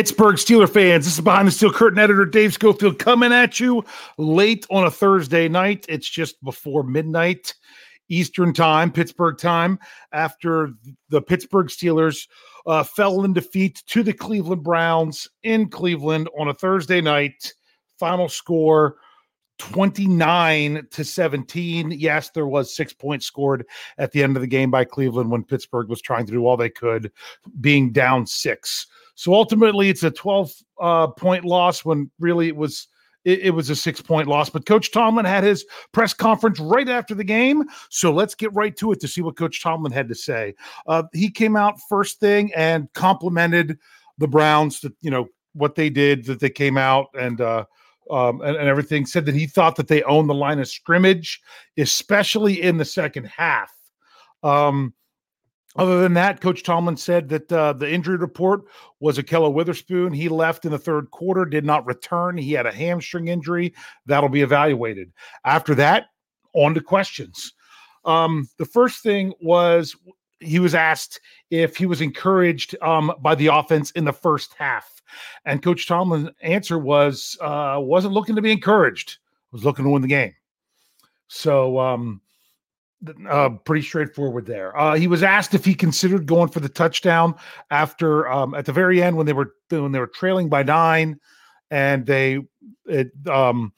Pittsburgh Steeler fans, this is behind the steel curtain editor Dave Schofield coming at you late on a Thursday night. It's just before midnight Eastern time, Pittsburgh time, after the Pittsburgh Steelers uh, fell in defeat to the Cleveland Browns in Cleveland on a Thursday night. Final score 29 to 17. Yes, there was six points scored at the end of the game by Cleveland when Pittsburgh was trying to do all they could, being down six. So ultimately, it's a 12 uh, point loss when really it was it, was a six point loss. But Coach Tomlin had his press conference right after the game. So let's get right to it to see what Coach Tomlin had to say. Uh, he came out first thing and complimented the Browns that you know what they did, that they came out and uh, um, and, and, everything. Said that he thought that they owned the line of scrimmage, especially in the second half. Um, other than that, Coach Tomlin said that uh, the injury report was Ahkello Witherspoon. He left in the third quarter, did not return. He had a hamstring injury. That'll be evaluated. After that, on to questions. Um, the first thing was he was asked if he was encouraged um, by the offense in the first half, and Coach Tomlin's answer was uh, wasn't looking to be encouraged. Was looking to win the game. So um, uh, pretty straightforward there. Uh, he was asked if he considered going for the touchdown after um, at the very end when they were when they were trailing by nine, and they it, um,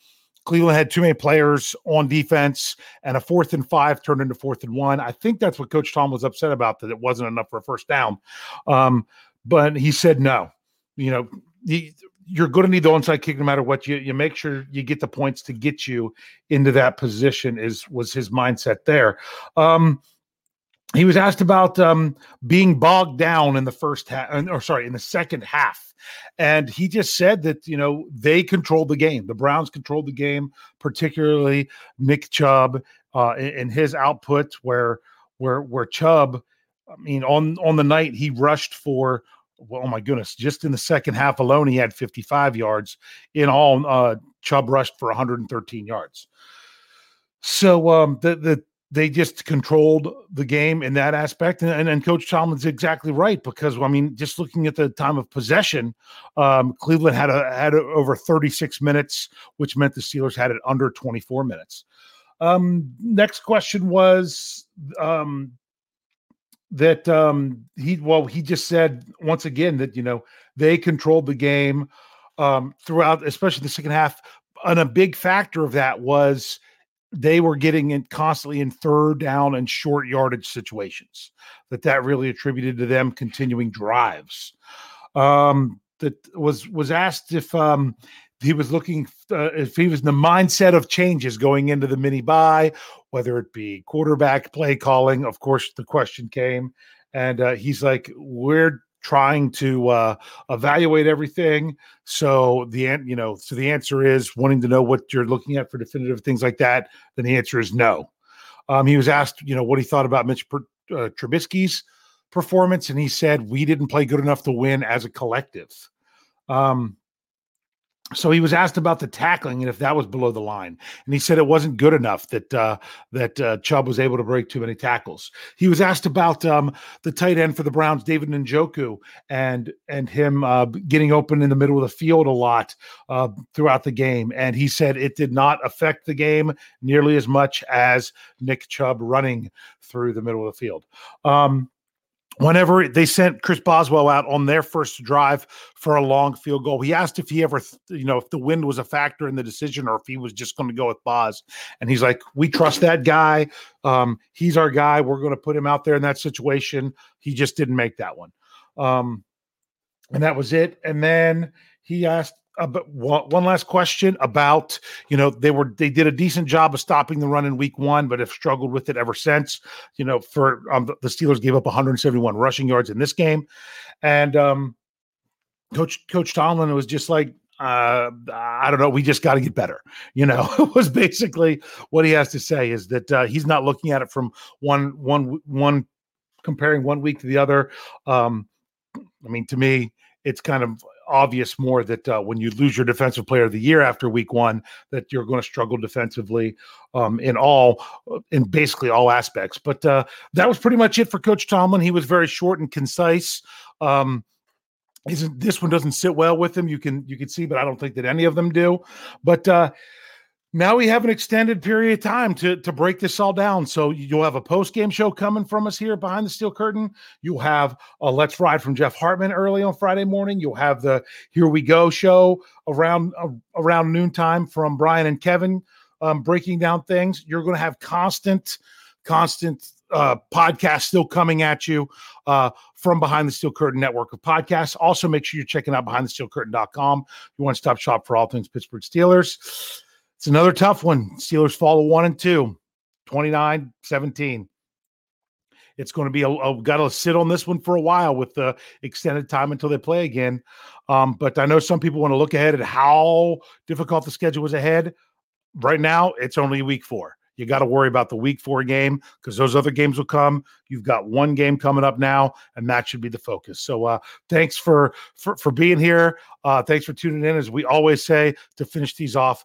Cleveland had too many players on defense, and a fourth and five turned into fourth and one. I think that's what Coach Tom was upset about that it wasn't enough for a first down. Um, but he said no. You know, he, you're going to need the onside kick no matter what. You you make sure you get the points to get you into that position. Is was his mindset there? Um, he was asked about um, being bogged down in the first half, or sorry, in the second half, and he just said that you know they controlled the game. The Browns controlled the game, particularly Nick Chubb uh, in his output, where where where Chubb, I mean, on on the night he rushed for well, oh my goodness, just in the second half alone, he had 55 yards. In all, uh, Chubb rushed for 113 yards. So um, the the they just controlled the game in that aspect, and, and, and Coach Tomlin's exactly right because I mean, just looking at the time of possession, um, Cleveland had a, had a, over 36 minutes, which meant the Steelers had it under 24 minutes. Um, next question was um, that um he well he just said once again that you know they controlled the game um throughout especially the second half. And a big factor of that was they were getting in constantly in third down and short yardage situations that that really attributed to them continuing drives. Um that was was asked if um he was looking uh, if he was in the mindset of changes going into the mini bye, whether it be quarterback play calling. Of course, the question came, and uh, he's like, "We're trying to uh, evaluate everything." So the you know, so the answer is wanting to know what you're looking at for definitive things like that. Then the answer is no. Um, he was asked, you know, what he thought about Mitch uh, Trubisky's performance, and he said we didn't play good enough to win as a collective. Um, so he was asked about the tackling and if that was below the line, and he said it wasn't good enough that uh, that uh, Chubb was able to break too many tackles. He was asked about um, the tight end for the Browns, David Njoku, and and him uh, getting open in the middle of the field a lot uh, throughout the game, and he said it did not affect the game nearly as much as Nick Chubb running through the middle of the field. Um, whenever they sent Chris Boswell out on their first drive for a long field goal, he asked if he ever, you know, if the wind was a factor in the decision or if he was just going to go with Boz. And he's like, we trust that guy. Um, he's our guy. We're going to put him out there in that situation. He just didn't make that one. Um, and that was it. And then he asked uh, but one, one last question about you know they were they did a decent job of stopping the run in week one but have struggled with it ever since you know for um, the steelers gave up 171 rushing yards in this game and um coach coach tomlin was just like uh, I don't know. We just got to get better. You know, was basically what he has to say is that uh, he's not looking at it from one, one, one, comparing one week to the other. Um, I mean, to me, it's kind of obvious more that uh, when you lose your defensive player of the year after week one, that you're going to struggle defensively um, in all, uh, in basically all aspects. But uh, that was pretty much it for Coach Tomlin. He was very short and concise. Um, this one doesn't sit well with him? You can you can see, but I don't think that any of them do. But uh, now we have an extended period of time to to break this all down. So you'll have a post game show coming from us here behind the steel curtain. You'll have a Let's Ride from Jeff Hartman early on Friday morning. You'll have the Here We Go show around uh, around noontime from Brian and Kevin um, breaking down things. You're going to have constant, constant uh, podcast still coming at you uh, from behind the steel curtain network of podcasts. Also, make sure you're checking out behind the steel curtain.com. You want to stop shop for all things Pittsburgh Steelers. It's another tough one. Steelers fall to one and two, 29 17. It's going to be a, a got to sit on this one for a while with the extended time until they play again. Um, but I know some people want to look ahead at how difficult the schedule was ahead. Right now, it's only week four. You got to worry about the week four game because those other games will come. You've got one game coming up now, and that should be the focus. So, uh, thanks for for for being here. Uh, thanks for tuning in. As we always say to finish these off,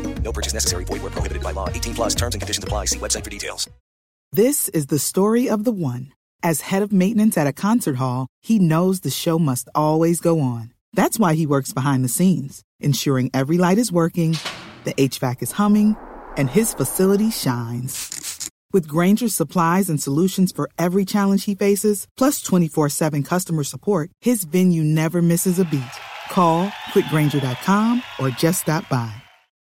No purchase necessary. Void where prohibited by law. 18 plus terms and conditions apply. See website for details. This is the story of the one. As head of maintenance at a concert hall, he knows the show must always go on. That's why he works behind the scenes, ensuring every light is working, the HVAC is humming, and his facility shines. With Grainger's supplies and solutions for every challenge he faces, plus 24 7 customer support, his venue never misses a beat. Call clickgrainger.com or just stop by.